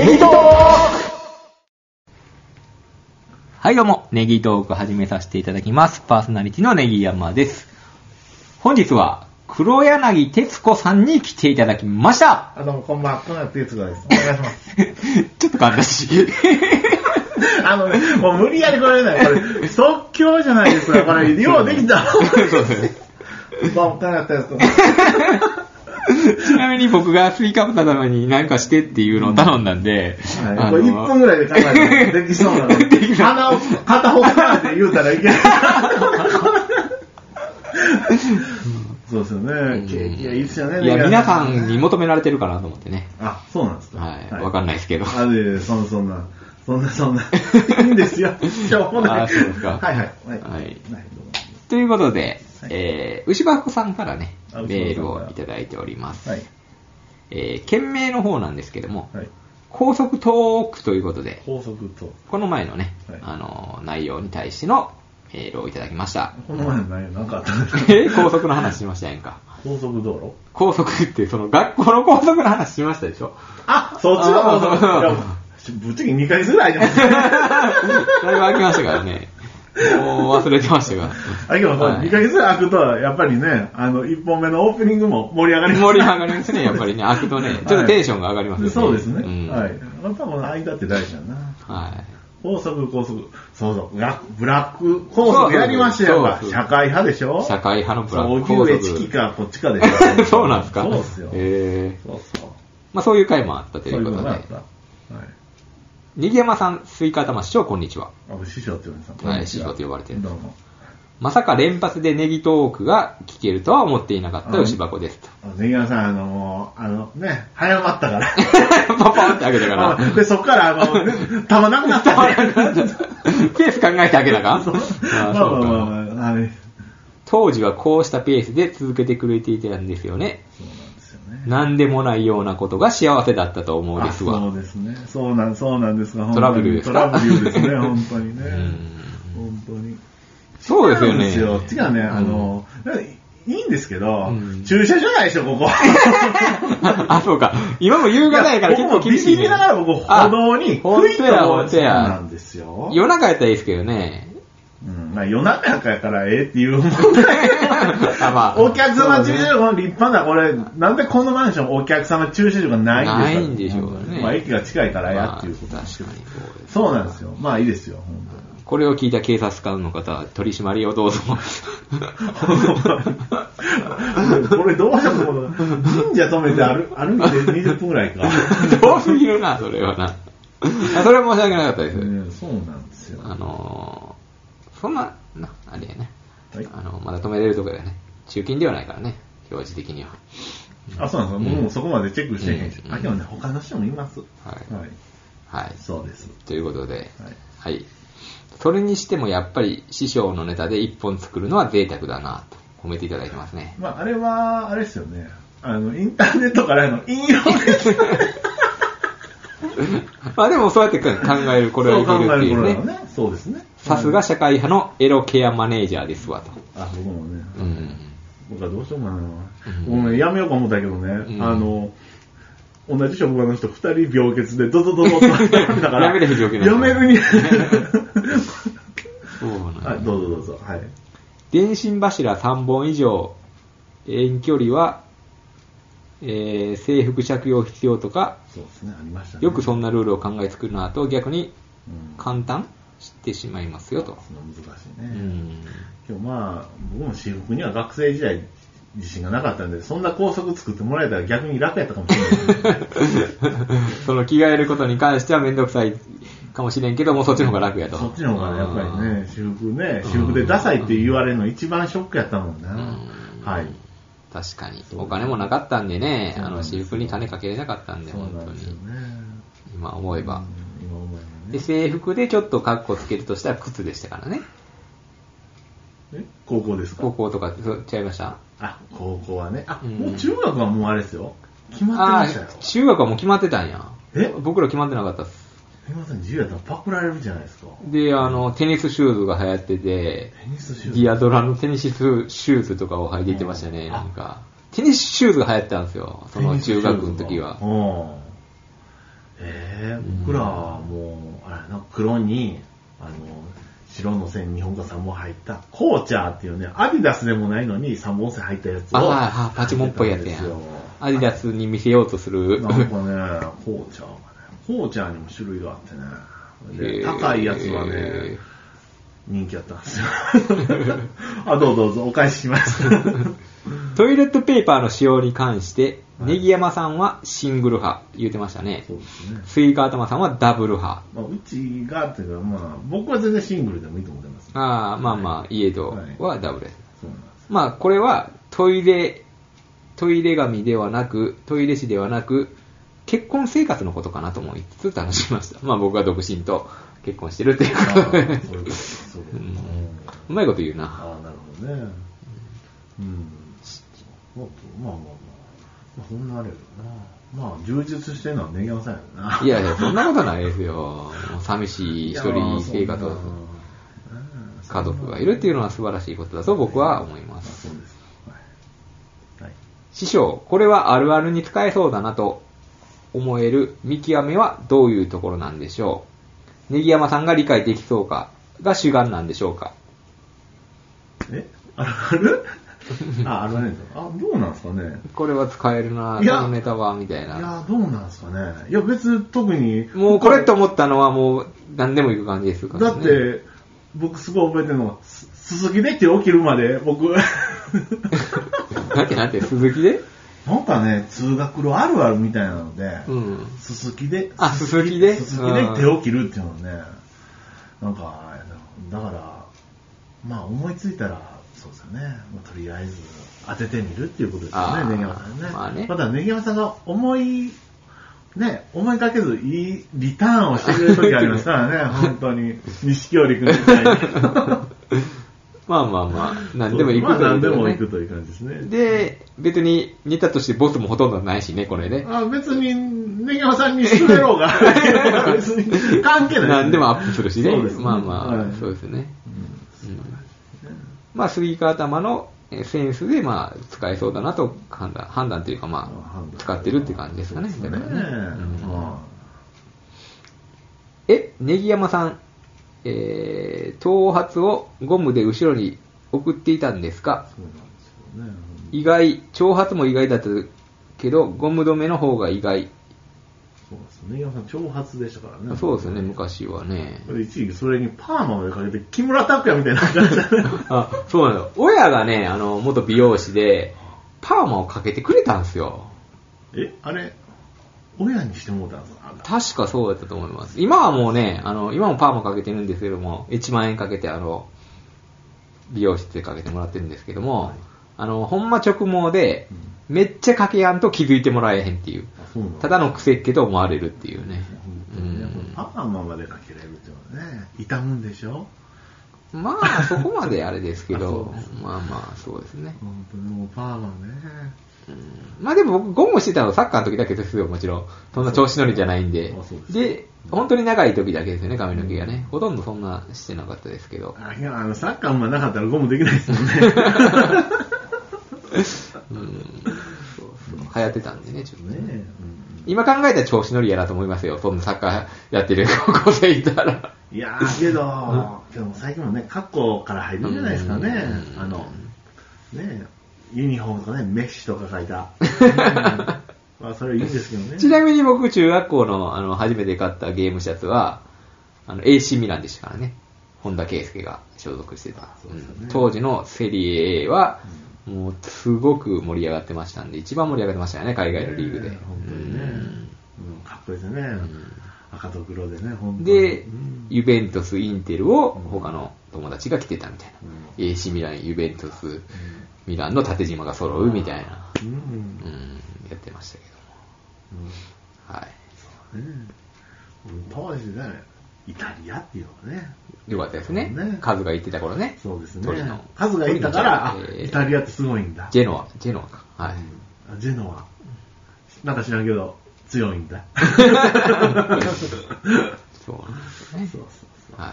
ネギトーはい、どうも、ネギトーク始めさせていただきます。パーソナリティのネギ山です。本日は、黒柳徹子さんに来ていただきました。あ、どうも、こんばんは。この哲子です。お願いします。ちょっと簡単し。あのね、もう無理やりこれね、これ、即興じゃないですか。これ、ようできた。そうですね。どうも、かなったやつ。ちなみに僕がスイカ豚ために何かしてっていうのを頼んだんで、はい、これ1分ぐらいで考えて、できそうなの。鼻を片方からって言うたらいけない。そうですよね。ケーキはいいですよね。いや、皆さんに求められてるかなと思ってね。あ、そうなんですか。はい。わかんないですけど。あ、で、そんな、そんな、そんな、そんな。いいんですよ。しょうもない。あそうですかはいはい。はい。はいということで、はいえー、牛箱さんからね、あメールをいただいております。はい。えー、件名の方なんですけども、はい。高速トークということで、高速と。この前のね、はいあのー、内容に対してのメールをいただきました。この前の内容なんかあったんですか えー高速の話しましたやんか。高速道路？高速って、その学校の高速の話しましたでしょ？あ、そっちの高速。ぶっちゃけ2ヶ月ぐらい空いてます。だいぶ空きましたからね。もう忘れてましたが。あ、けど、はい2ヶ月空くと、やっぱりね、あの、1本目のオープニングも盛り上がります。盛り上がりますね、やっぱりね。開くとね、ちょっとテンションが上がりますよね。そうですね。うんはい。多分間って大事だな。はい。高速、高速。そうそう。ブラック高速やりましたよ。社会派でしょ？社会派のプランそう、牛エチキか、こっちかでしょ そうなんですか？そうっすよ。えー、そうそう。まあそういう回もあったといそういううことでのがあっ。た。はい。にぎやまさん、スイカ頭師匠、こんにちは。あ、師匠って呼んでた。はい師匠と呼ばれてるどうも。まさか連発でネギトークが聞けるとは思っていなかった牛箱ですと。あネギワさん、あの、もうあのね、早まったから。パパンって開けたから。あで、そっから、あの、ね玉なくなったから。ペース考えて開けたかそうあまあまあまあ。当時はこうしたペースで続けてくれていたんですよね。そうね。何でもないようなことが幸せだったと思うですわ。あそうですね。そうなん、そうなんですが、本トラブルですか？トラブルですね、本当にね。うん本当に。そうですよね。違う。違うね、あの、いいんですけど、うん駐車場ないでしょ、ここ。あ、そうか。今も夕方やから結構厳しい、ね。ビビりながら僕、歩道に、あ本当やふいとやなんですよ。夜中やったらいいですけどね。うん、まあ夜中やからええっていう問題 あまあお客様駐車場が立派な、これ、なんでこのマンションお客様駐車場がないんですか？ないんでしょうねまあ駅が近いからやっていうことですけど確かにそうなんですよ。まあいいですよ、本これを聞いた警察官の方は取り締まりをどうぞ。当に。これどうしても、神社止めて歩歩いて20分ぐらいか。どうすぎるな、それはな。あそれは申し訳なかったです。ねそうなんですよ。あのー、そんな、な、あれやね。はいあの、まだ止めれるところやね。中金ではないからね、表示的には。あ、そうなんですよ。僕もそこまでチェックしてへんし。うんあ、でもね、他の人もいます。はいはい。はい。そうです。ということで、はい。はい。それにしてもやっぱり師匠のネタで一本作るのは贅沢だなと褒めていただいてますね。まあ、あれは、あれですよね。あの、インターネットからの引用です。まあでもそうやって考える、これはいけるっていうね。そうですね。さすが社会派のエロケアマネージャーですわと。あ、僕もね。うん。僕はどうしようかな。んごめん、やめようか思ったけどね。うんあの、同じ職場の人二人病欠でドドドドッとやめたから。やめれへん病気なのやめるに。そうなんい、どうぞどうぞ。はい。電信柱3本以上、遠距離は、えー制服着用必要とか、そうですね、ありましたね。よくそんなルールを考え作るなと逆にうん簡単してしまいますよと。その難しいうね。ん。今日まあ、僕も私服には学生時代自信がなかったんで、そんな校則作ってもらえたら逆に楽やったかもしれない。その着替えることに関してはめんどくさいかもしれんけども、そっちの方が楽やと。そっちの方がね、やっぱりね、私服ね、私服でダサいって言われるの一番ショックやったもんな。うんはい。確かに。お金もなかったんでね、あの、私服に金かけれなかったんで、本当に。ね。今思えば。うん今思えばで、ね。制服でちょっとカッコつけるとしたら靴でしたからね。え？高校ですか？高校とか、そうちゃいました？あ、高校はね。あ、うんもう中学はもうあれですよ。決まってあましたよあ。、中学はもう決まってたんや。え？僕ら決まってなかったっす。すいません、自由やったらパクられるじゃないですか。で、あの、テニスシューズが流行ってて、テニスシューズ。ディアドラのテニスシューズとかを履いていってましたね、うんなんか。テニスシューズが流行ってたんですよ、その中学の時は。うん。ええ僕らはもう、あれやな、黒に、あの、白の線2本か3本入った、コーチャーっていうね、アディダスでもないのに3本線入ったやつを。あはいはいパチモンっぽいやつやんアディダスに見せようとする。なんかね、コーチャーがね、コーチャーにも種類があってね。で高いやつはねへ、人気あったんですよ。あ、どうぞどうぞ、お返しします。トイレットペーパーの使用に関して、ネギ山さんはシングル派、言ってましたねそ。うですね。スイカ頭さんはダブル派。まあ、うちがっていうか、まあ、僕は全然シングルでもいいと思ってます。ああ、まあまあ、家とはダブルです。そうなんです。まあ、これはトイレ、トイレ紙ではなく、トイレ紙ではなく、結婚生活のことかなと思いつつ楽しみました。まあ僕は独身と結婚してるっていうあことで うまいこと言うな。ああ、なるほどね。うん。まあまあまあまあ。まあ、そんなあれやろな。まあ、充実してるのはネギ山さんやろな。いやいや、そんなことないですよ。寂しい一人生活を、家族がいるっていうのは素晴らしいことだと僕は思いまあす。はい。師匠、これはあるあるに使えそうだなと思える見極めはどういうところなんでしょう？ネギ山さんが理解できそうか？が主眼なんでしょうか？え？あるある？あ、あるね。あ、どうなんですかね？これは使えるな、このネタは、みたいな。いや、どうなんですかね？いや、別に特に。もうこれと思ったのはもう何でもいく感じですからね。だって、僕すごい覚えてるのは、すすすきでって起きるまで、僕、なんてなんて、鈴木で？なんかね、通学路あるあるみたいなので、うん。すすきで、あすすきで？すすすきで手を切るっていうのね、なんか、だから、まあ思いついたら、そうですよね、まあ、とりあえず当ててみるっていうことですよね、ネギ山さんね。まあねただ、ネギ山さんが思い、ね、思いかけずいいリターンをしてくれる時ありますからね、本当に。錦織君みたいに。まあまあまあ、何でも行くまあということ何でもね行くという感じですね。で、別にネタとしてボスもほとんどないしね、これね。あ別に、ネギ山さんにしてくれろうが、別に関係ない、何でもアップするしね。そうですね。まあまあ、はい。そうですね。うん。うん。まあ、スイカ頭のえーセンスで、まあ、使えそうだなと判断、判断というか、まあ、使ってるって感じですかね。ね。だからね。うん。まえ、ネギ山さん、えー、頭髪をゴムで後ろに送っていたんですか？あそうなんですよね。意外、長髪も意外だったけど、ゴム止めの方が意外。そうですね。さん、長髪でしたからね。そうですよね、昔はね。一時期それにパーマまでかけて、木村拓哉みたいな感じだね。あ、そうなの。親がね、あの、元美容師で、パーマをかけてくれたんですよ。え、あれ、親にしてもうたん確かそうだったと思います。今はもうね、あの、今もパーマかけてるんですけども、1万円かけて、あの、美容室でかけてもらってるんですけども、はいあの、ほんま直毛で、めっちゃかけやんと気づいてもらえへんっていう。ただの癖っ気と思われるっていうね。パーマまでかけれるっていうのはね、痛むんでしょ？まあ、そこまであれですけど まあまあ、そうですね。本当にもうパーマね。うんまあでも僕、ゴムしてたのサッカーの時だけですよ、もちろん。そんな調子乗りじゃないんでで。すで、本当に長い時だけですよね、髪の毛がね。ほとんどそんなしてなかったですけど。あいや、あの、サッカーもなかったらゴムできないですもんね。うん。そうそう。流行ってたんでね、ちょっとね。ね今考えたら調子乗りやなと思いますよ。そんなサッカーやってる 高校生いたら。いやー、けど、でも最近もね、格好から入るんじゃないですかねう。んあの、ね、ユニフォームとかね、メッシとか書いた。まあ、それはいいんですけどね。ちなみに僕、中学校のあの初めて買ったゲームシャツは、あの AC ミランでしたからね。本田圭佑が所属してた。そうですよねうん当時のセリエ A は、もうすごく盛り上がってましたんで、一番盛り上がってましたよね、海外のリーグで。ね本当にね。うんかっこいいですよね。赤と黒でね、本当に。でうん、ユベントス、インテルを他の友達が着てたみたいな。うん AC ミラン、ユベントス、ミランの縦縞が揃うみたいな、うん。うんうん、やってましたけども。はい。うん当時ね、イタリアっていうのはね。よかったですねね。カズが言ってた頃ね。そうですね。数がいたから、イタリアってすごいんだ。ジェノア、ジェノアか。はい。うんジェノア。なんか知らんけど、強いんだ。そうなんですよね。そうそうそう。はい。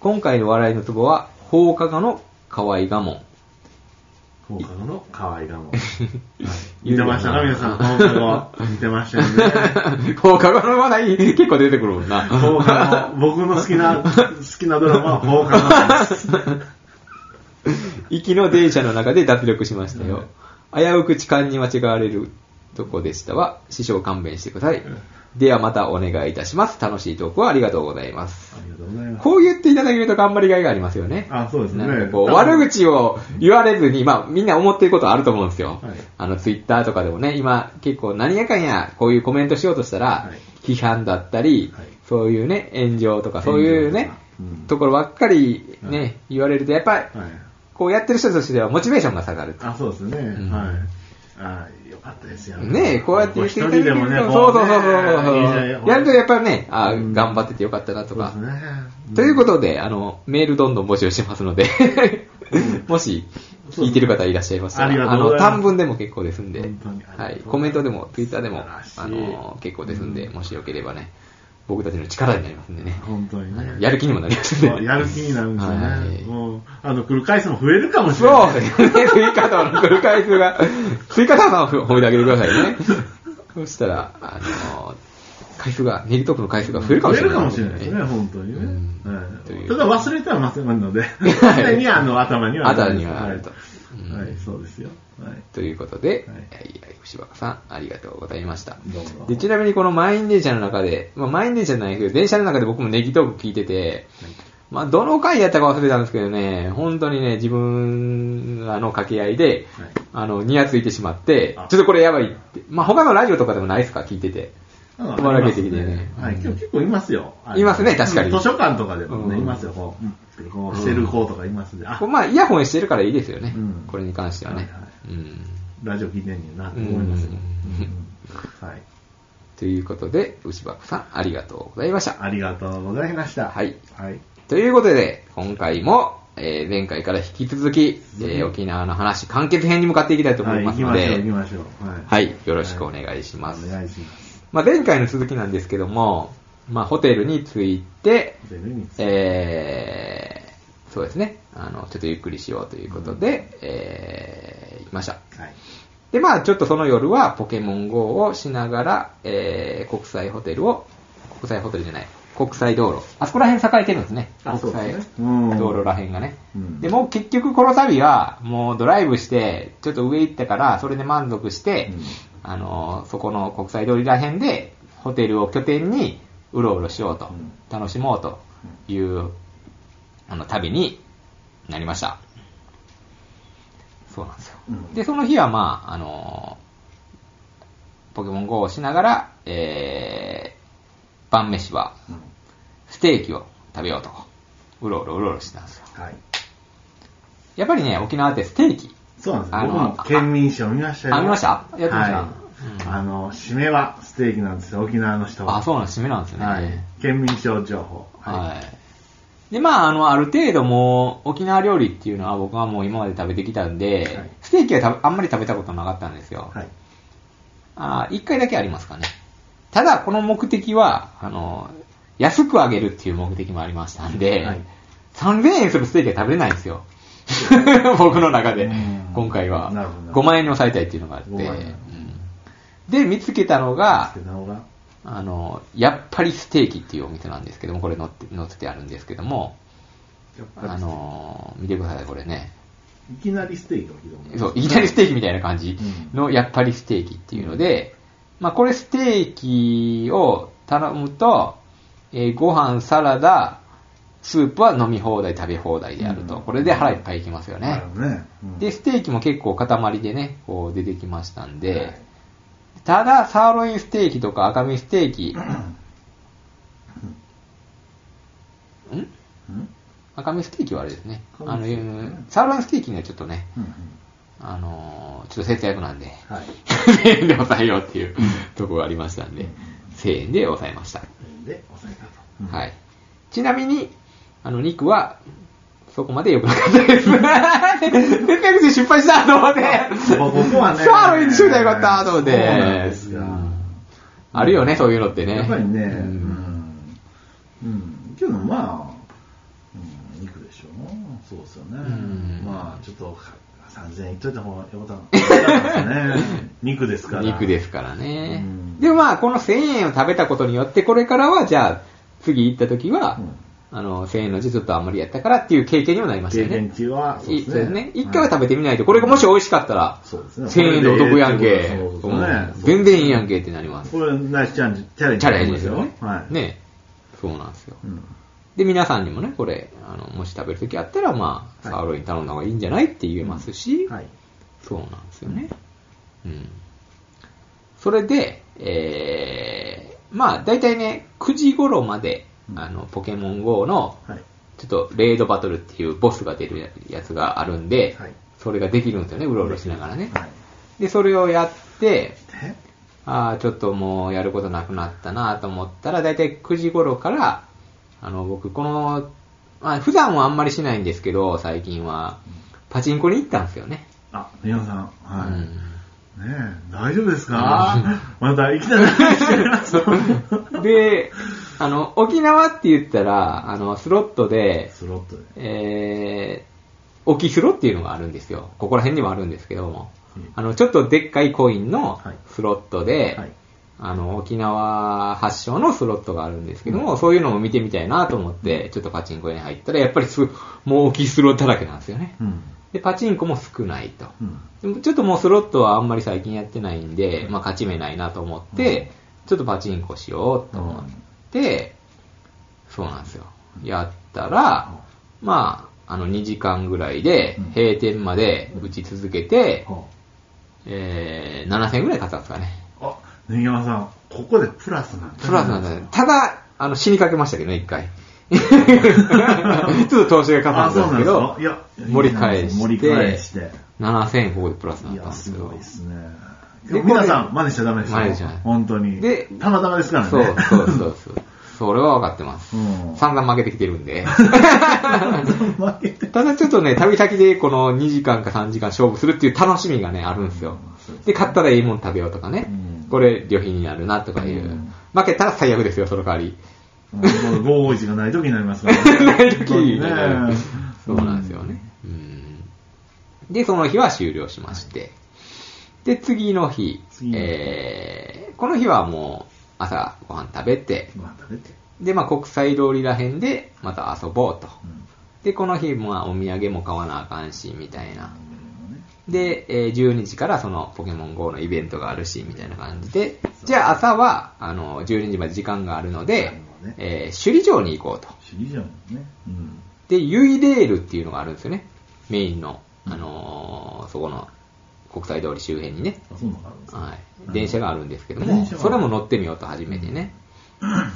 今回の笑いのツボは、放課後の河合我門。放課後の可愛がも。はい見てましたか皆さん、放課後。見てましたよね。放課後の話題結構出てくるもんな。放課後、僕の好きな、好きなドラマは放課後です。行きの電車の中で脱力しましたよ。危うく痴漢に間違われるとこでしたわ。師匠勘弁してください。ではまたお願いいたします。楽しいトークをありがとうございます。ありがとうございます。こう言っていただけると頑張りがいがありますよね。あ、そうですね。なんかこう、悪口を言われずに、まあみんな思ってることあると思うんですよ。はいあの、ツイッターとかでもね、今結構何やかんやこういうコメントしようとしたら、はい批判だったり、はいそういうね、炎上とか、そういうね、うんところばっかりね、はい言われると、やっぱり、はい。こうやってる人としてはモチベーションが下がると。あ、そうですね。んはい。あよかったですよ。ねえ、こうやって言っていただけるそうそうそうそう。やるとやっぱりね、あ、うん頑張っててよかったなとか。ということで、あの、メールどんどん募集してますので、もし、聞いてる方いらっしゃいましたありがら、あの、短文でも結構ですんで。はい。コメントでも、ツイッターでも、あの、結構ですんで、もしよければね、僕たちの力になりますんでね、本当にね。やる気にもなりますんで。そうやる気になるんですよね。はいもう、あの、来る回数も増えるかもしれない。そうですね、追加タワーの来る回数が、追加タワーさんを褒めてあげてくださいね。そしたら、あの、回数が、ネギトークの回数が増えるかもしれない。増えるかもしれないですね、本当にね。うんはいというただ忘れてはませんので、常にあの、頭には頭にはあるとはいうんはい、そうですよ。はい。ということで、はいはい、牛若さん、ありがとうございました。どうぞ。で、ちなみにこの満員電車の中で、まあ満員電車じゃないけど、電車の中で僕もネギトーク聞いてて、まあどの回やったか忘れたんですけどね、本当にね、自分らの掛け合いで、はいあの、ニヤついてしまってあ、ちょっとこれやばいって。まあ他のラジオとかでもないですか聞いてて。あの笑けてきてねはい、結構いますよ。いますね確かに図書館とかでもね、うんいますよ。こう、うんこうしてる子とかいますね。まあイヤホンしてるからいいですよね。うんこれに関してはね。ラジオ聞いてんねんなって思いますはい。ということで、牛箱さん、ありがとうございました。ありがとうございました。はい。はい。ということで、今回も、えー前回から引き続き、えー沖縄の話、完結編に向かっていきたいと思はいい、ますの行きましょう、行きで、ましょう。はい。はい、よろしくお願いします。お願いします。まあ、前回の続きなんですけども、まあ、ホテルに着いて、えー、そうですね、あの、ちょっとゆっくりしようということで、えー、行きました。はい。で、まあ、ちょっとその夜はポケモン GO をしながら、えー、国際ホテルを、国際ホテルじゃない、国際道路。あそこら辺栄えてるんですね。あ国際道路ら辺がね。うんで、もう結局この旅は、もうドライブして、ちょっと上行ったから、それで満足して、うんあの、そこの国際通りら辺で、ホテルを拠点に、うろうろしようと、うん楽しもうという、あの、旅になりました。そうなんですよ。うんで、その日はまあ、あのポケモン GO をしながら、えー、晩飯はうんステーキを食べようと、うろうろうろうろしてたんですよ。はい。やっぱりね、沖縄ってステーキ。そうなんです僕も県民賞見ましたよ。あ見ました？やってました？はいうんあの、締めはステーキなんですよ、沖縄の人は。あ、そうなんです、締めなんですよね。はい。県民賞情報。はい。で、まあ、あの、ある程度もう、沖縄料理っていうのは僕はもう今まで食べてきたんで、はいステーキはたあんまり食べたことなかったんですよ。はい。あ一回だけありますかね。ただ、この目的は、あの、安くあげるっていう目的もありましたんで、はい3000円するステーキは食べれないんですよ。僕の中でうん、今回はなるほど。5万円に抑えたいっていうのがあって、5万円。うん。で、見つけたのが。あの、やっぱりステーキっていうお店なんですけども、これ載って載せてあるんですけども、あの、見てください、これね。いきなりステーキそう、いきなりステーキみたいな感じの、やっぱりステーキっていうので、まあこれステーキを頼むと、えーご飯、サラダ、スープは飲み放題、食べ放題であると。うん。これで腹いっぱいいきますよね。で、ステーキも結構塊でね、こう出てきましたんで、はい。ただ、サーロインステーキとか赤身ステーキ、ん。うん？赤身ステーキはあれですね。あの、サーロインステーキにはちょっとね、うんうん。あのーちょっと節約なんで、はい。1000 円で抑えようっていうところがありましたんで、1000円で抑えました。で、抑えたと。うん。はい。ちなみに、あの、肉は、そこまで良くなかったです。節約して失敗したと思って。僕はねサーロインにしといたらよかったと思って。そうなんですようんあるよね、そういうのってね。やっぱりね、ううんん。うん。けどまあ、うん、肉でしょう。そうですよね。うんまあ、ちょっと、3000円いっといた方がよかったね。肉ですから。肉ですからねうん。でもまあ、この1000円を食べたことによって、これからはじゃあ、次行った時は、あの、1000円のうちちょっとあんまりやったからっていう経験にもなりましたよね。経験値は、そういですねいですね。一回は食べてみないと、これがもし美味しかったら、そうですね1000円でお得やんけ。そうですねうん全然いいやんけってなります。これ、ナイスチャレンジ、チャレンジチャレンジですよね。はい。。ね。そうなんですよ。うん。で、皆さんにもね、これ、あの、もし食べるときあったら、まあ、はいサーロイン頼んだ方がいいんじゃないって言えますし、はい。そうなんですよね。うん。それで、えー、まあ、大体ね、9時頃まで、うんあの、ポケモン GO の、はい。ちょっと、レイドバトルっていうボスが出るやつがあるんで、はいそれができるんですよね、うろうろしながらね。はい。で、それをやって、でああ、ちょっともうやることなくなったなと思ったら、だいたい9時頃から、あの、僕、この、まあ、普段はあんまりしないんですけど、最近は、パチンコに行ったんですよね。あ、皆さん、はい。うんねえ、大丈夫ですか？また、いきなり。で、あの、沖縄って言ったら、あの、スロットで、スロットで。えー、沖スロっていうのがあるんですよ。ここら辺にもあるんですけどもうん。あの、ちょっとでっかいコインのはいスロットで、はい。あの、沖縄発祥のスロットがあるんですけども、うんそういうのも見てみたいなと思って、ちょっとパチンコ屋に入ったら、やっぱりすもう沖スロだらけなんですよね。うん。で、パチンコも少ないと。うん。でもちょっともうスロットはあんまり最近やってないんで、まあ勝ち目ないなと思って、ちょっとパチンコしようと思って、そうなんですよ。やったら、まあ、あの2時間ぐらいでうん閉店まで打ち続けて、はえー、7000円ぐらい買ったんですかね。あ、ネギ山さん、ここでプラスなんプラスなんだね。ただ、あの、死にかけましたけどね、一回。ちょっと投資がかかあ、ったんですけど、いや、盛り返して盛り返して。7000円ここでプラスになったんですけどすごい。ですね。で皆さん、真似しちゃダメですよ。真似しちゃ本当に。でたまたまですからね。そうそうそうそう。それは分かってます。うん。散々負けてきてるんで。ただちょっとね、旅先でこの2時間か3時間勝負するっていう楽しみがね、あるんですよ。で、勝ったらいいもん食べようとかね。うんこれ、旅費になるなとかいう。うん負けたら最悪ですよ、その代わり。もう551がない時になりますからね。ない時にねそうなんですよね。うんで、その日は終了しまして。で、次の日、次の日えー、この日はもう朝ご飯食べて、ご飯食べて。で、まあ国際通りらへんでまた遊ぼうと。うんで、この日、まあお土産も買わなあかんし、みたいな。で、えー12時からそのポケモン GO のイベントがあるし、みたいな感じで、じゃあ朝は、あの、12時まで時間があるのでね、えー首里城に行こうと。首里城ね。うん。で、ユイレールっていうのがあるんですよね。メインの、あのーそこの国際通り周辺にね。あ、そうなのがあるんですかはい。電車があるんですけどもそれも乗ってみようと初めてね。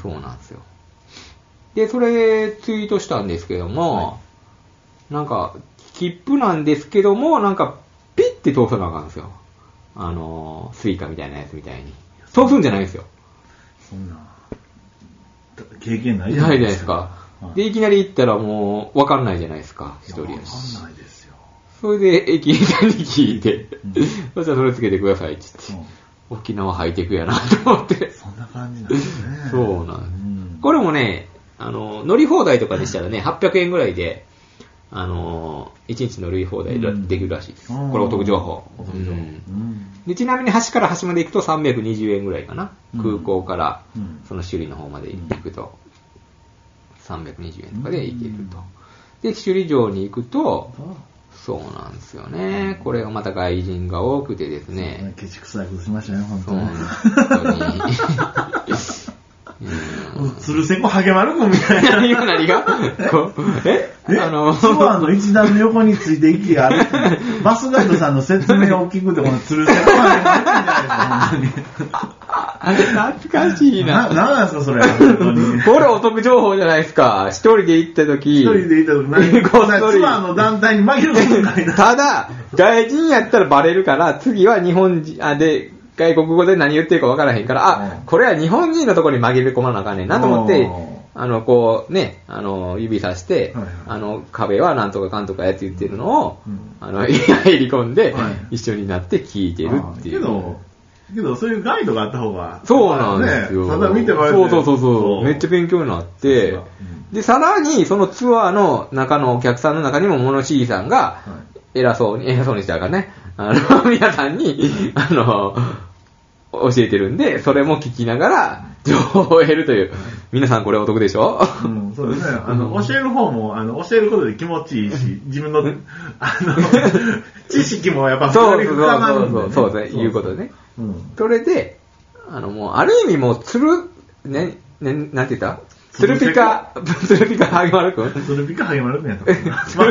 そうなんですよ。で、それツイートしたんですけども、なんか、切符なんですけども、なんか、ピッて通さなあかんんですよ。あのースイカみたいなやつみたいに。通すんじゃないんですよ。そんな、経験ないじゃないですか。はいで、いきなり行ったらもう、わかんないじゃないですか。一人やし。わかんないですよ。それで、駅員さんに聞いて、うんそしたらそれつけてくださいって言って、沖縄ハイテクやなと思って。そんな感じなんですね。そうなんですうんこれもね、あの、乗り放題とかでしたらね、800円ぐらいで、あの、1日乗り放題うんできるらしいです。うんこれお得情報。でちなみに端から端まで行くと320円ぐらいかな。うん空港からうん、その首里の方まで行くと、320円とかで行けると。で、首里城に行くと、そうなんですよね。これがまた外人が多くてですね。ケチくさいことしましたね、本当に。そう本当に。うんもう鶴瀬子ハゲマル君みたいな。何が何が？こう？え？え？あの、ツアーの？一段の横について息があるってバスガイドさんの説明を聞くって、この鶴瀬子ハゲマル君じゃないですか、本懐かしい。な、な。なんなんですか、それ。これお得情報じゃないですか。一人で行った時。一人でいた時何？こっそりツアーの団体に紛れ込いな。ただ、外人やったらバレるから、次は日本人、あ、で、外国語で何言ってるか分からへんから、あうん、これは日本人のところに紛れ込まなあかんねんなと思ってうん、あの、こう、ね、あの、指さしてはいはい、あの、壁はなんとかかんとかやって言ってるのをうん、あの、入り込んでは、一緒になって聞いてるっていう。けど、けど、そういうガイドがあった方が。そうなんですよ。ねただ見てもらえてそうそうそうそう。めっちゃ勉強になってうん、で、さらに、そのツアーの中のお客さんの中にも、モノシーさんが、は偉そうに、偉そうにしたからね、あの、皆さんに、あの、教えてるんで、それも聞きながら、情報を得るという。皆さんこれお得でしょ？うん、そうですね。あの、教える方も、あの、教えることで気持ちいいし、自分の、あの、知識もやっぱそうそう深まるんでそうそう、そうですね、いうことでね。うん。それで、あの、もう、ある意味もう、つる、ね、ね、なんて言った？つるピカ、つるピカ萩丸くんそれびっか励まるんやと。まあ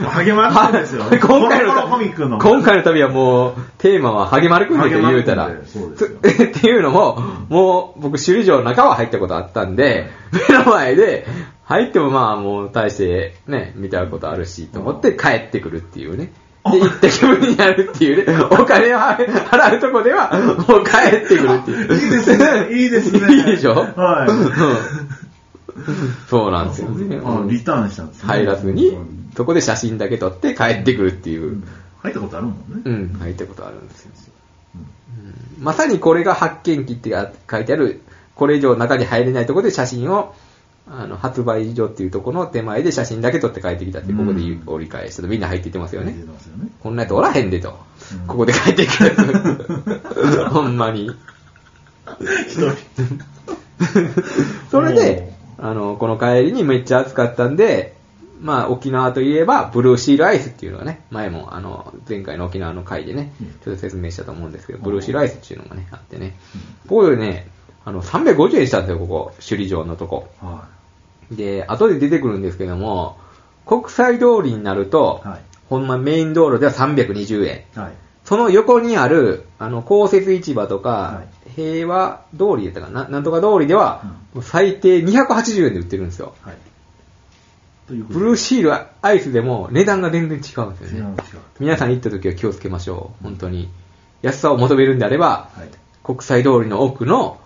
まあ、励まるんですよ。今回のコロコロコミックの。今回の旅はもう、テーマは励まるくんでと言うたら。っていうのも、もう僕、首里城の中は入ったことあったんで、目の前で、入ってもまあもう大してね、見たことあるし、と思って帰ってくるっていうね。で、行った気分になるっていうね。お金を払うとこでは、もう帰ってくるっていう。いいですね。いいですね。いいでしょはい。う んそうなんですよね。あリターンしたんですね。入らずにうん、そこで写真だけ撮って帰ってくるっていう。入ったことあるもんね。うん、入ったことあるんですよ。うんまさにこれが発見機って書いてある、これ以上中に入れないところで写真を、あの、発売所っていうところの手前で写真だけ撮って帰ってきたって、ここで折り返したとみんな入っていってますよね。こんなやつおらへんでとうん。ここで帰ってきたやつ。ほんまに。一人。それで、あの、この帰りにめっちゃ暑かったんで、まあ、沖縄といえば、ブルーシールアイスっていうのがね、前も、あの、前回の沖縄の回でねうん、ちょっと説明したと思うんですけど、ブルーシールアイスっていうのがね、あってね、ここでね、あの、350円したんですよ、ここ、首里城のとこ。はで、後で出てくるんですけども、国際通りになると、はいほんまメイン道路では320円。い。はい。その横にある、あの、公設市場とか、は平和通りやったかな、なんとか通りでは、うん最低280円で売ってるんですよ。はい。ブルーシールアイスでも値段が全然違うんですよね。皆さん行った時は気をつけましょう。本当に。安さを求めるんであれば、はい。国際通りの奥の、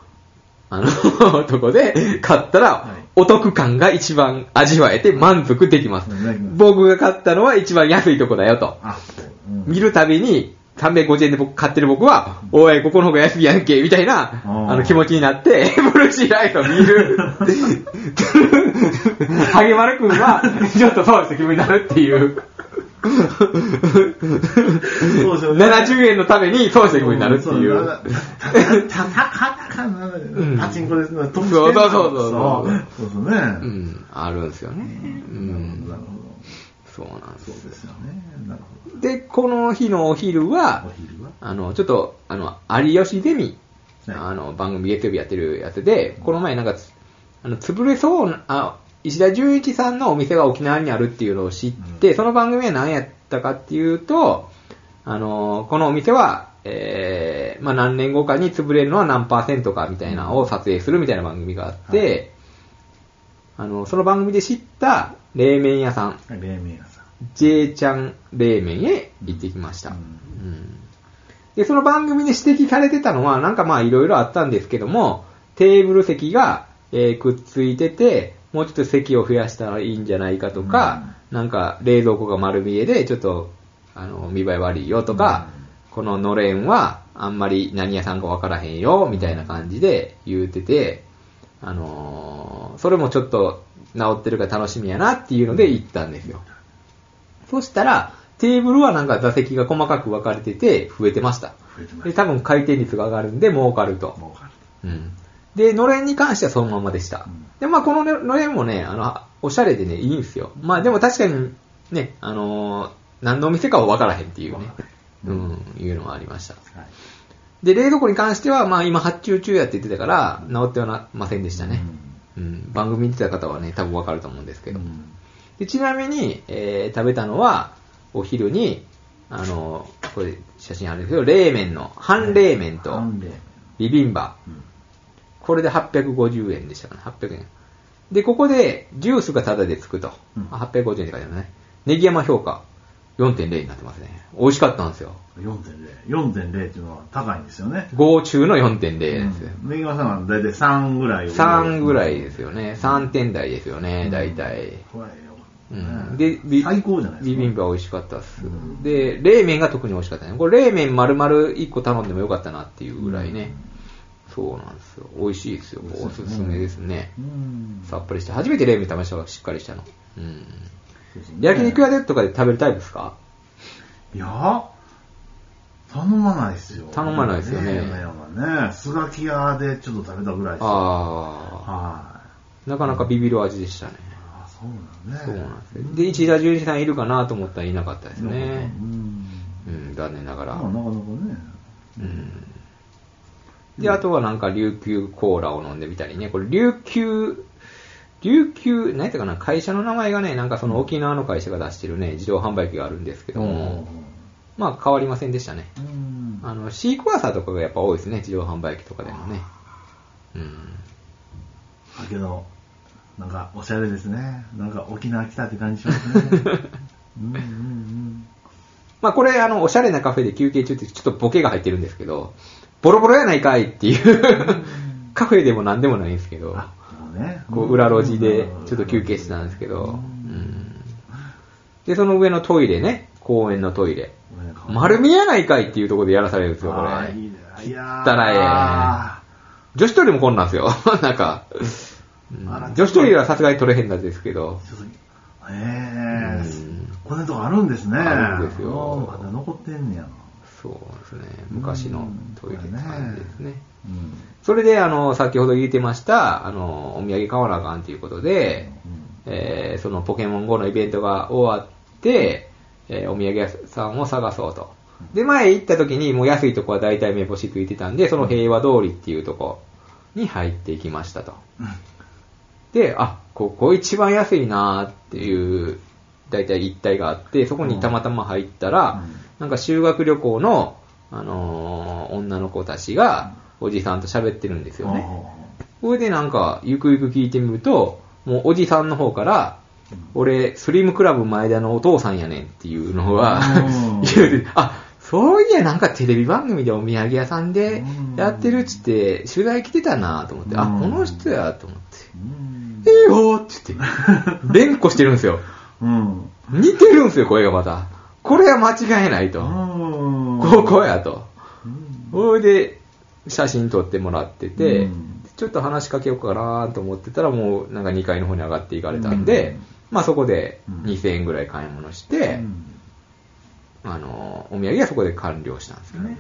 あの、とこで買ったらはい、お得感が一番味わえて満足できますうん。僕が買ったのは一番安いとこだよと。見るたびに、350円で僕買ってる僕は、おい、ここの方が安いやんけ、みたいな、あの気持ちになって、ブルーシーライトを見る。萩丸くんは、ちょっとそうした気分になるっていう。そうですよね。70円のためにそうした気分になるっていう。そうたたたかたかなパチンコですね。そうそうそうそうそうそうそうね。うん、あるんですよね。うん。なるほど。そうなんです。そうですよね。なるほで、この日のお昼ど。はお、昼は？あの、ちょっと、あの、有吉ゼミ、はい。あの、番組月曜日やってるやつで、この前なんかつ、あの、潰れそうな、あ、石田純一さんのお店が沖縄にあるっていうのを知って、うん。その番組は何やったかっていうと、あの、このお店は、えー、まあ何年後かに潰れるのは何パーセントかみたいなのを撮影するみたいな番組があって、あの、その番組で知った冷麺屋さん、はい冷麺屋さん。J ちゃん冷麺へ行ってきました。うん。うん。で、その番組で指摘されてたのは、なんかまあいろいろあったんですけども、テーブル席が、えーくっついてて、もうちょっと席を増やしたらいいんじゃないかとか、なんか冷蔵庫が丸見えで、ちょっと、あの、見栄え悪いよとか、こののれんは、あんまり何屋さんかわからへんよ、みたいな感じで言うてて、あのーそれもちょっと治ってるから楽しみやなっていうので行ったんですよ。そしたら、テーブルはなんか座席が細かく分かれてて増えてました。で、増えてました。多分回転率が上がるんで儲かると。儲かる。うん。で、のれんに関してはそのままでした。うんで、まあこのねのれんもね、あの、おしゃれでね、いいんですよ。まあでも確かに、ね、あのー何のお店かは分からへんっていうね、うん、いうのがありました。はい。で、冷蔵庫に関しては、まあ今発注中やって言ってたから、治ってはなませんでしたね。うん、番組見てた方はね、多分分かると思うんですけど。うんでちなみに、えー食べたのは、お昼に、あの、これ写真あるんですけど、冷麺の、半冷麺とビビンバ。うんこれで850円でしたかね、800円。で、ここで、ジュースがタダでつくと。うんあ850円って書いてあるね。ネギ山評価、4.0になってますね。美味しかったんですよ。4.0。4.0っていうのは高いんですよね。5中の4.0です。うんネギマさんは大体3ぐらいを。3ぐらいですよね。3点台ですよね、大体。これようん、で、ビ最高じゃない。ビビンバ美味しかったっす。うんで、冷麺が特に美味しかったね。これ冷麺丸々1個頼んでもよかったなっていうぐらいね。そうなんですよ。美味しいですよ。おすすめですね。うん。さっぱりして。初めて冷麺試したからしっかりしたの。うん。焼肉屋でとかで食べるタイプですか？いや、頼まないですよ。頼まないですよね山々ね。スガキ屋でちょっと食べたぐらいですよ。あはい。あ、なかなかビビる味でしたね。あそうなんね。そうなんですよ。で、石田純一さんいるかなと思ったらいなかったですねう。ん。うん、残念ながら。まあ、なかなかね。うんで、あとはなんか琉球コーラを飲んでみたりね、これ琉球、琉球、何やったかな、会社の名前がね、なんかその沖縄の会社が出してるね、自動販売機があるんですけども、まあ変わりませんでしたね。うん。あの、シークワーサーとかがやっぱ多いですね、自動販売機とかでもね。うん。だけど、なんかおしゃれですね。なんか沖縄来たって感じしますね。うんうんうん。まあこれ、あの、おしゃれなカフェで休憩中ってちょっとボケが入ってるんですけど、ボロボロやないかいっていう、カフェでも何でもないんですけど、ね。こう裏路地でちょっと休憩してたんですけど、うんで、その上のトイレね、公園のトイレ。丸見やないかいっていうところでやらされるんですよ、これ。いいね。いやーったらええ女子トイレもこんなんですよ。なんか、女子トイレはさすがに取れへんなんですけど、へえうんこんなとこあるんですね。あるんですよまだ残ってんねや。そうですね、昔のトイレって感じですね。うん。それで、あの、先ほど言ってました、あの、お土産買わなあかんということで、うんえーそのポケモン GO のイベントが終わって、えーお土産屋さんを探そうと。で、前行った時にもう安いとこは大体目星ついてたんで、その平和通りっていうとこに入っていきましたと。うんで、あ、ここ一番安いなーっていう、大体一帯があって、そこにたまたま入ったら、うんなんか修学旅行の、あのー女の子たちが、おじさんと喋ってるんですよね。それでなんか、ゆくゆく聞いてみると、もうおじさんの方から、俺、スリムクラブ前田のお父さんやねんっていうのがうん、言うて、あ、そういやなんかテレビ番組でお土産屋さんでやってるっつって、取材来てたなと思って、あ、うんこの人やと思って、うんええよーって言って、連呼してるんですよ。うん。似てるんですよ、声がまた。これは間違いないと。うんここやと。うんそれで、写真撮ってもらってて、うん。ちょっと話しかけようかなと思ってたら、もうなんか2階の方に上がっていかれたんで、うん。まあそこでうん。2000円ぐらい買い物して、うん。あの、お土産はそこで完了したんですよね。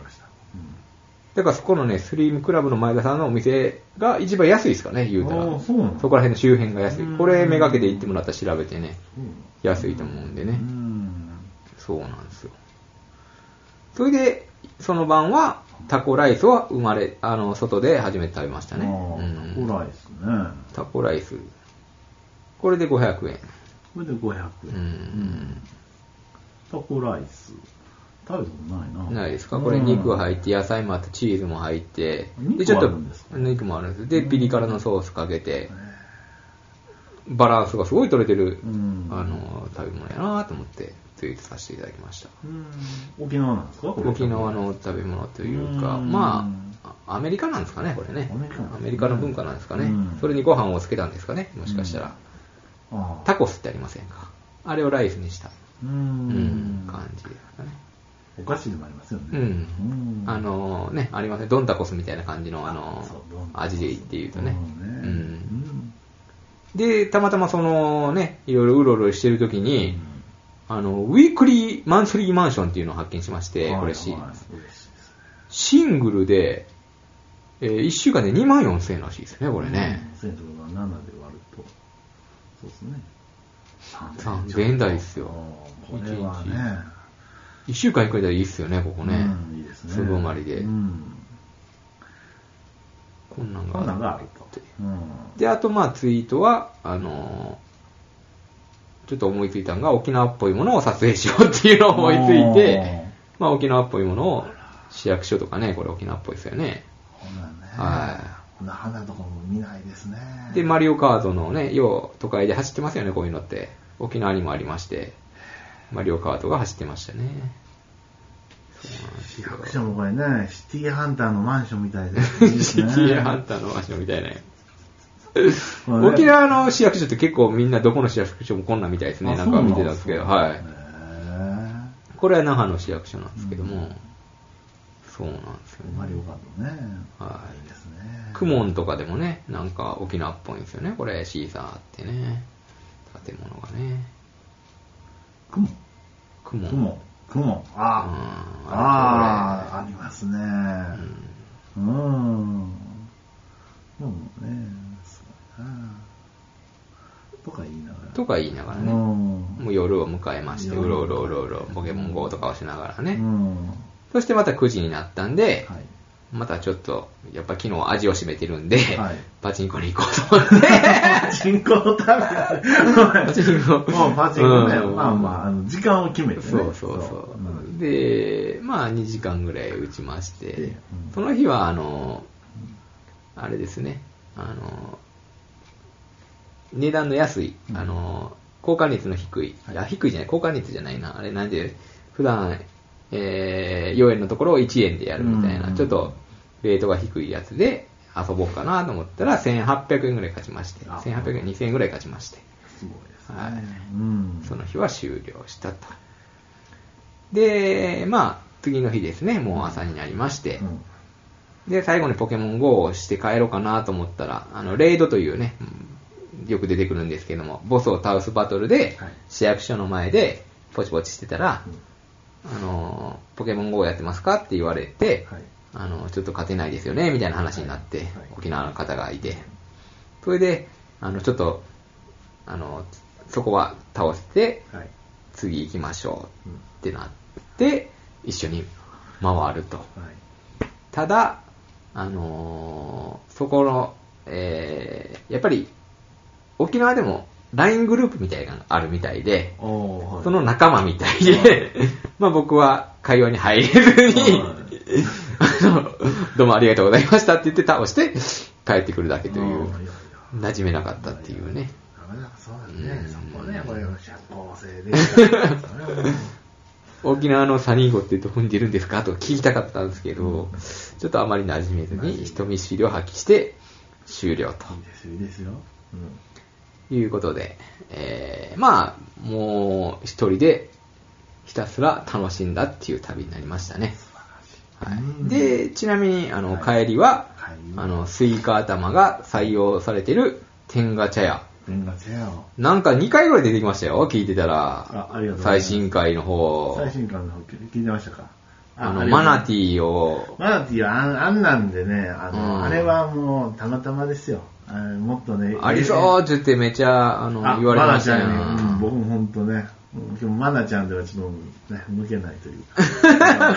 だからそこのね、スリムクラブの前田さんのお店が一番安いですかね、言うたら。そそこら辺の周辺が安い。うん。これめがけて行ってもらったら調べてね、うん安いと思うんでね。うん。そうなんですよ。それで、その晩は、タコライスは生まれ、あの、外で初めて食べましたね。あうんあタコライスね。タコライス。これで500円。これで500円。うんタコライス。食べたことないな。ないですか？これ肉入って、野菜もあって、チーズも入って、肉ちょっと肉もあるんです。で、ピリ辛のソースかけて、バランスがすごい取れてる、うんあの、食べ物やなと思って、ツイートさせていただきました。うん。沖縄なんですか？沖縄の食べ物というか、うん。まあ、アメリカなんですかね、これね。アメリカの文化なんですかね。うん。それにご飯をつけたんですかね、もしかしたら。タコスってありませんか？あれをライスにした、ううんん感じですかね。お菓子でもありますよね。うん。うん。あのね、ありません。ドンタコスみたいな感じの、あの味でいいっていうとね。そうね。うん。で、たまたまそのね、いろいろうろうろしてるときに、あの、ウィークリーマンスリーマンションっていうのを発見しまして、これし、シングルで、え1週間で2万4千円らしいですね、これね。うん。1000とか7で割ると、そうですね。3000円台ですよこれはね、1週間行くらいいっすよね、ここね。うんいいですね。すぐ埋まりでうん。こんなんがあると。うん。で、あとまあツイートは、あのーちょっと思いついたのが沖縄っぽいものを撮影しようっていうのを思いついて、まあ沖縄っぽいものを市役所とかね、これ沖縄っぽいですよね。ほなね。はいこんな花とかも見ないですね。で、マリオカートのね、よう都会で走ってますよね、こういうのって。沖縄にもありまして、マリオカートが走ってましたね。市よ役所もこれね、シティハンターのマンションみたいで。す シテねィハンターの場所みたいな。沖縄の市役所って結構みんなどこの市役所もこんなんみたいですね。あなんか見てたんですけど、はい。これは那覇の市役所なんですけども、うんそうなんですよーマリオね。カートね。はいいいですね。クモンとかでもね、なんか沖縄っぽいんですよね。これシーサーってね。建物がね。クモクモン。クモ雲。あうんあ、ああ、ありますね。うん。うん。でもね。とか言いながら。とか言いながらうね。ん。もう夜を迎えまして、うろうろうろうろ、ポケモン GO とかをしながらね。うん。そしてまた9時になったんで、はい。またちょっと、やっぱ昨日味を占めてるんで、はいパチンコに行こうと思って、パチンコのためパチンコもうパチンコね、うんまあまあ、あの時間を決めてね。そうそうそう。うんで、まあ2時間ぐらい打ちまして、うんその日はあの、あれですね、あの、値段の安い、うん。あの、交換率の低い、はい。いや、低いじゃない、交換率じゃないな、あれなんで、普段、えー、4円のところを1円でやるみたいな、うん。ちょっとレートが低いやつで遊ぼうかなと思ったら、1800円ぐらい勝ちまして、あ。1800円、2000円ぐらい勝ちまして、すごいですね。はい。うん。その日は終了したと。で、まあ、次の日ですね、もう朝になりまして、うん。で、最後にポケモン GO をして帰ろうかなと思ったら、あの、レイドというね、うんよく出てくるんですけども、ボスを倒すバトルではい、市役所の前で、ポチポチしてたら、あの、ポケモン GO やってますかって言われて、はい。あの、ちょっと勝てないですよね、みたいな話になって、はい沖縄の方がいて、それで、あの、ちょっと、あの、そこは倒して、はい。次行きましょううんってなって、一緒に回ると。はい。ただ、あのーそこの、えーやっぱり、沖縄でも LINE グループみたいなのがあるみたいで、はい。その仲間みたいで、まあ僕は会話に入れずに、はいあの、どうもありがとうございましたって言って倒して帰ってくるだけという馴染めなかったっていうね。なかなかそうだね。うんそこね、これ、社交性で。沖縄のサニーゴってどこに出るんですかと聞きたかったんですけど、ちょっとあまり馴染めずに人見知りを発揮して終了といいですよ、いいですよ。うん。いうことで、えー、まあ、もう一人でひたすら楽しんだっていう旅になりましたね。はうんい、で、ちなみに、あの、帰りは、あの、スイカ頭が採用されてる天下茶屋。天がチェアを。なんか2回ぐらい出てきましたよ、聞いてたあら。ありがとう最新回の方。最新刊の方聞いてましたか？あの、マナティー。ィーを、マナティーはあんあんなんでね、あの、うんあれはもうたまたまですよ。あれもっとね。ありそうって言ってめっちゃ、あの、あ言われましたよ。マナちゃんに、うん、僕も本当ね、うんでもマナちゃんではちょっとね、向けないというか。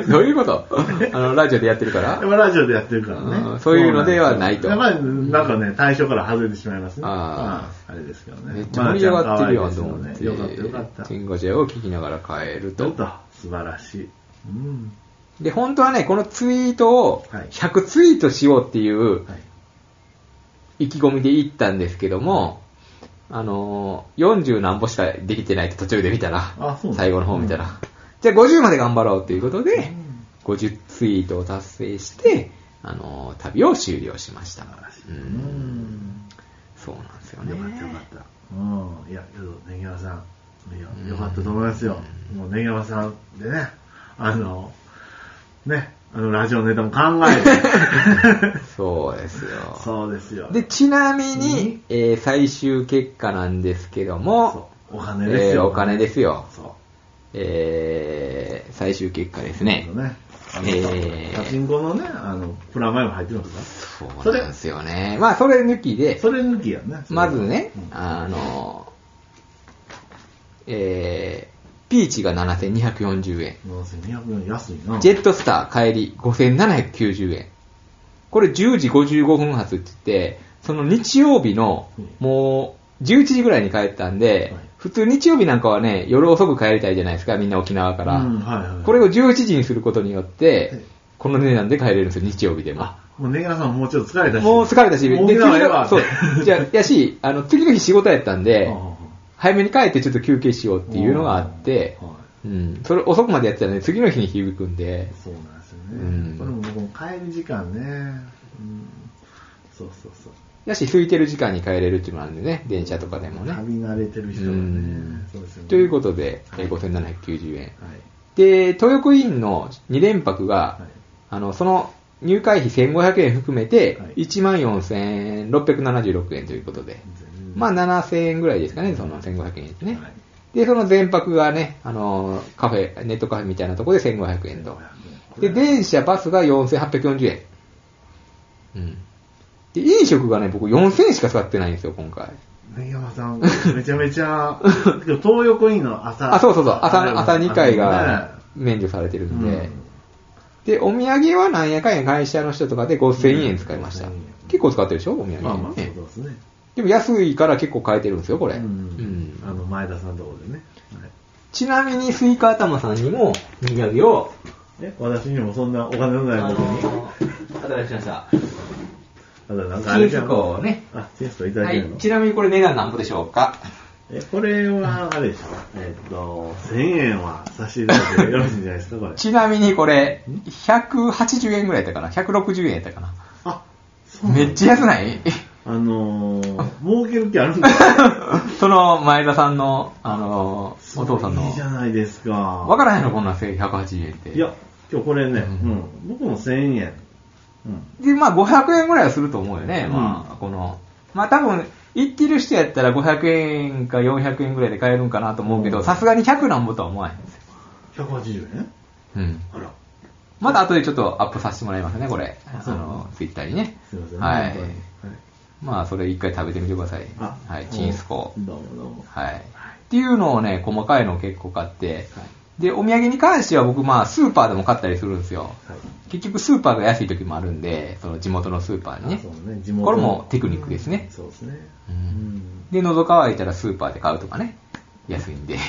どういうこと？あの、ラジオでやってるから？ラジオでやってるからねう。んそういうのではないとまあ、なんかね、対象から外れてしまいますね。ああ、あれですけどね。めっちゃ盛り上がってるやんと思っマナちゃん可愛いですよねよかったよかて、った。天下茶屋を聞きながら帰ると。と素晴らしい。うん。で、本当はね、このツイートをはい100ツイートしようっていうはい。意気込みで行ったんですけども、あのー、40何歩しかできてないって途中で見たら最後の方見たら、じゃあ50まで頑張ろうということで、うん50ツイートを達成して、あのー、旅を終了しました。素晴らしい。ううんん。そうなんですよね。よかったよかった。うん。いや、けど、ネギワさん、いや、よかったと思いますよ。もうネギワさんでね、あの、ね、あの、ラジオネタも考えて。そうですよ。そうですよ。で、ちなみに、えー最終結果なんですけども、お金ですよ。えーお金ですよ。そう。えー最終結果ですね。ね。えーパチンコのね、あの、プラマイも入ってるんですか？そうなんですよね。まあ、それ抜きで、それ抜きやね。まずねうん、あの、えー、ピーチが7240円。7200円安いな。ジェットスター帰り5790円。これ10時55分発って言って、その日曜日のうんもう11時ぐらいに帰ったんで、はい普通日曜日なんかはね、夜遅く帰りたいじゃないですか、みんな沖縄から。うん、はいはい。これを11時にすることによってはい、この値段で帰れるんですよ、日曜日でも。あ、もうネギラさんもうちょっと疲れたし。もう疲れたし、もうで沖縄ええわそう。じゃあ、やし、あの、次の日仕事やったんで、あ早めに帰ってちょっと休憩しようっていうのがあっては、うん、それ遅くまでやってたらね、次の日に響くんで、そうなんですよね。うんこれも僕も帰り時間ね。うん。そうそうそう。やし、空いてる時間に帰れるっていうのなんでね、電車とかでもね。旅慣れてる人うがねん。そうですよね。ということで、はいえー5790円。はい。で、東横インの2連泊が、はいあの、その入会費1500円含めてはい、14,676円ということで、まあ7000円ぐらいですかね、その1500円ですね。はいで、その全泊がね、あの、カフェ、ネットカフェみたいなところで1500円と。で、電車、バスが4840円。うん。で、飲食がね、僕4000円しか使ってないんですよ、今回。根山さん、めちゃめちゃ、東横インの朝。あ、そうそうそう、朝、朝2回あが免除されてるんで、うんで、お土産はなんやかんや会社の人とかで5000円使いました。うん結構使ってるでしょお土産、ねまあまあ、そうですね。でも安いから結構買えてるんですよ、これ。ううんん。あの、前田さんのところでね。はいちなみにスイカ頭さんにもお土産を、え、私にもそんなお金のない僕に。いただきました。ただなんかあれじゃん。チね。あ、チンスコいただはいけるの？。ちなみにこれ値段何ぼでしょうか？え、これは、あれでしょ？えっと、1000円は差し入れてよろしいんじゃないですか、これ。ちなみにこれ、180円ぐらいやったかな ?160 円やったかな？あ、そうめっちゃ安ない？あのー、儲ける気あるんですかその前田さんの、あの、お父さんの。いいじゃないですか。わからへんのこんなん180円って。いや、今日これね、ううんん、僕も1000円。うん。で、まあ500円ぐらいはすると思うよね。うんまあ、この、まあ多分、行ってる人やったら500円か400円ぐらいで買えるんかなと思うけど、うんさすがに100なんぼとは思わへんですよ。180円うん？あら。また後でちょっとアップさせてもらいますね、これ。あの、ツイッターにね。すいません。はいまあ、それ一回食べてみてください。あはい、チンスコ。どうもどうも。はい。っていうのをね、細かいのを結構買って、はいで、お土産に関しては僕、まあ、スーパーでも買ったりするんですよ。はい。結局、スーパーが安い時もあるんで、その地元のスーパーにねあ。そうね、地元これもテクニックですねそうですね。ううんん。で、喉乾いたらスーパーで買うとかね。安いんで。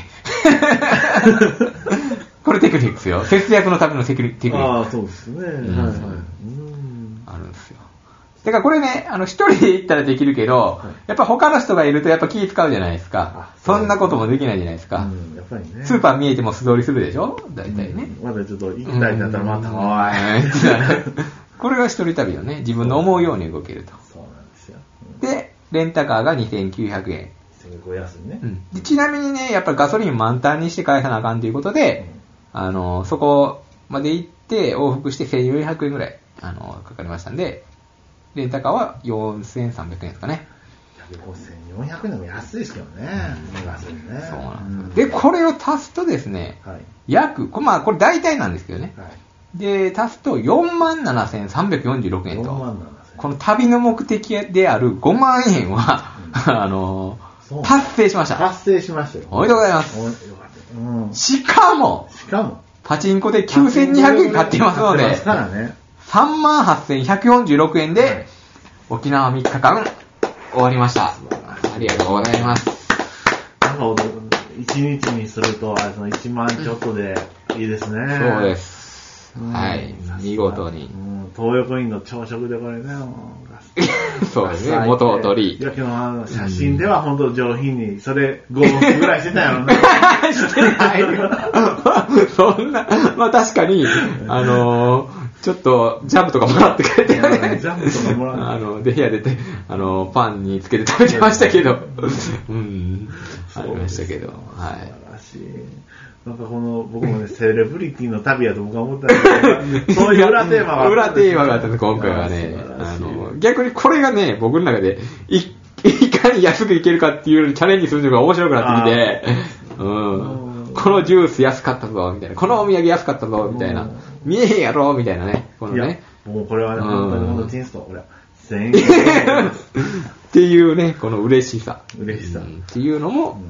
これテクニックですよ。節約のためのテクニック。ああ、そうですね。はいはい。んうん。あるんですよ。だからこれね、あの、一人で行ったらできるけど、いやっぱ他の人がいるとやっぱ気使うじゃないですかあ。そんなこともできないじゃないですか。うん、やっぱりね。スーパー見えても素通りするでしょ？大体ね。うんまだちょっと行きたいんだったらまた、うんおい。これが一人旅のね、自分の思うように動けると。そうなんですよ。で、レンタカーが2900円。結構安いね。うんでちなみにね、やっぱりガソリン満タンにして返さなあかんということで、あの、そこまで行って往復して1400円ぐらい、あの、かかりましたんで、レンタカーは4300円ですかね。いや5400円でも安いですけどね。ガソリンね。そうなんんですよ。で、これを足すとですね、はい。約、こまあ、これ大体なんですけどね。はい。で、足すと47,346円4と。万この旅の目的である5万円は、あのそう、達成しました。達成しましたよ。おめでとうございます。うん。しかも、しかも、パチンコで9200円買っていますのでね。38,146円で、沖縄3日間終わりました。ありがとうございます。なんか、一日にすると、あれ、その1万ちょっとでいいですね。そうで。す。うんはい。見事にう。ん、東横インの朝食でこれね、もう そうですね、元を取りい。やけど、あの、写真では本当上品に、それ5分ぐらいしてたやろね。してないよ。そんな、まあ確かに、あのーちょっと、ジャムとかもらってくれて。いやジャムとかもらうあの、で、部屋出て、あの、パンにつけて食べてましたけど、うん、ありましたけど、は素晴らしい。なんかこの、僕もね、セレブリティの旅やと僕は思ったんですけど、そういう裏テーマがあった裏テーマがあったんです、今回はね。あの、逆にこれがね、僕の中で、い、いかに安くいけるかっていうチャレンジするのが面白くなってきて、うん。このジュース安かったぞ、みたいな。このお土産安かったぞ、みたいなうん。見えへんやろ、みたいなね。このね。、もうこれはね、うん本当に本当にチンスト、これ、1000円。っていうね、この嬉しさ。嬉しさうんっていうのも、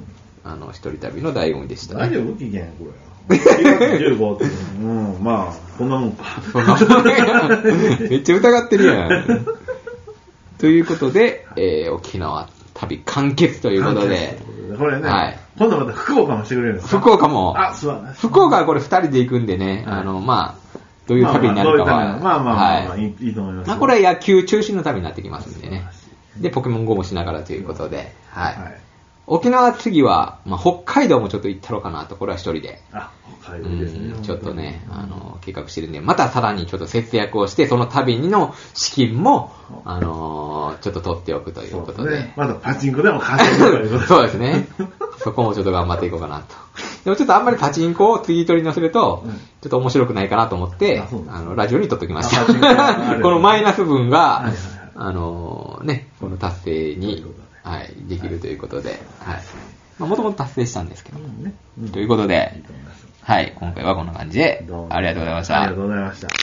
あの、一人旅の醍醐味でしたね。大丈夫？期限これ。15って。うん、まあ、こんなもんか。めっちゃ疑ってるやん。ということで、えー沖縄旅完結ということで、これね、はい今度また福岡もしてくれるんですか？福岡も、あ、素晴らしい。福岡はこれ二人で行くんでね、はいあの、まあ、どういう旅になるかは、まあまあ、まあいい、と思います。まあ、これは野球中心の旅になってきますんでね。で、ポケモン GO もしながらということで、はい。はい。沖縄次は、まあ、北海道もちょっと行ったろうかなと、これは一人で。あ、北海う道ですね。んちょっとね、あの、計画してるんで、またさらにちょっと節約をして、その旅にの資金も、あのーちょっと取っておくということで。ですね。まだパチンコでも稼いで。そうですね。そこもちょっと頑張っていこうかなと。でもちょっとあんまりパチンコを次取り乗せるとうん、ちょっと面白くないかなと思ってうなん、あの、ラジオに取っときました。る このマイナス分がはいはいはい、あのーね、この達成にはい、できるということで、はい。まあ、もともと達成したんですけど。うんね。うんということで。はい、今回はこんな感じでありがとうございましたありがと。うございました。